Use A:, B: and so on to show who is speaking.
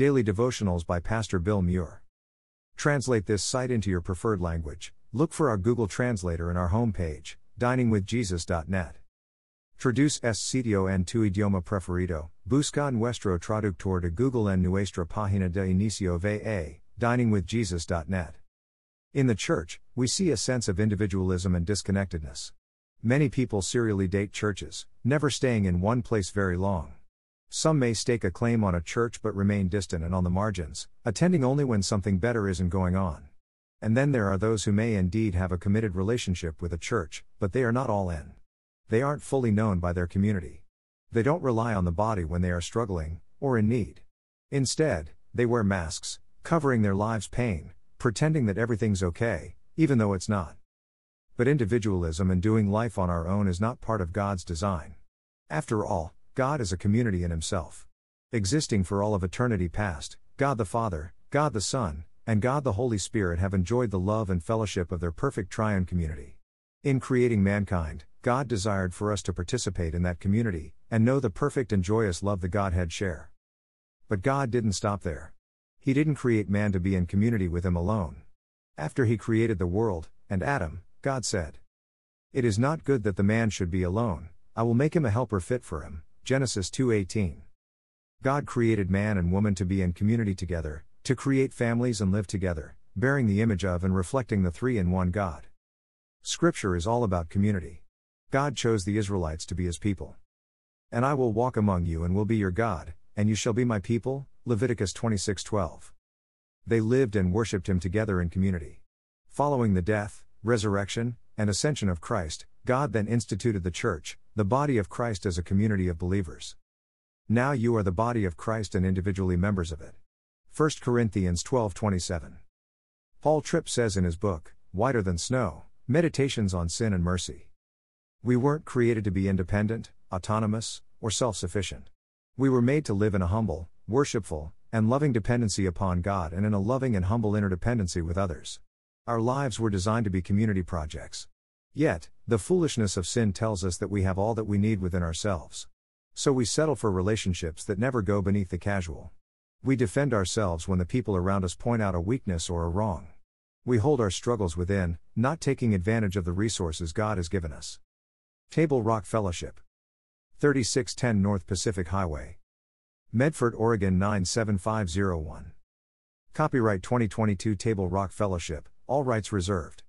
A: Daily Devotionals by Pastor Bill Muir. Translate this site into your preferred language. Look for our Google Translator in our homepage, diningwithjesus.net. Traduce es sitio en tu idioma preferido. Busca nuestro traductor de Google en nuestra página de inicio va, diningwithjesus.net. In the church, we see a sense of individualism and disconnectedness. Many people serially date churches, never staying in one place very long. Some may stake a claim on a church but remain distant and on the margins, attending only when something better isn't going on. And then there are those who may indeed have a committed relationship with a church, but they are not all in. They aren't fully known by their community. They don't rely on the body when they are struggling, or in need. Instead, they wear masks, covering their lives' pain, pretending that everything's okay, even though it's not. But individualism and doing life on our own is not part of God's design. After all, God is a community in Himself. Existing for all of eternity past, God the Father, God the Son, and God the Holy Spirit have enjoyed the love and fellowship of their perfect triune community. In creating mankind, God desired for us to participate in that community, and know the perfect and joyous love the Godhead share. But God didn't stop there. He didn't create man to be in community with him alone. After he created the world, and Adam, God said, It is not good that the man should be alone, I will make him a helper fit for him. Genesis 2:18. God created man and woman to be in community together, to create families and live together, bearing the image of and reflecting the three in one God. Scripture is all about community. God chose the Israelites to be his people. And I will walk among you and will be your God, and you shall be my people. Leviticus 26:12. They lived and worshiped him together in community. Following the death, resurrection, and ascension of Christ, God then instituted the church, the body of Christ as a community of believers. Now you are the body of Christ and individually members of it. 1 Corinthians 12:27. Paul Tripp says in his book, Whiter Than Snow, Meditations on Sin and Mercy. We weren't created to be independent, autonomous, or self sufficient. We were made to live in a humble, worshipful, and loving dependency upon God and in a loving and humble interdependency with others. Our lives were designed to be community projects. Yet, the foolishness of sin tells us that we have all that we need within ourselves. So we settle for relationships that never go beneath the casual. We defend ourselves when the people around us point out a weakness or a wrong. We hold our struggles within, not taking advantage of the resources God has given us. Table Rock Fellowship. 3610 North Pacific Highway. Medford, Oregon 97501. Copyright 2022 Table Rock Fellowship, all rights reserved.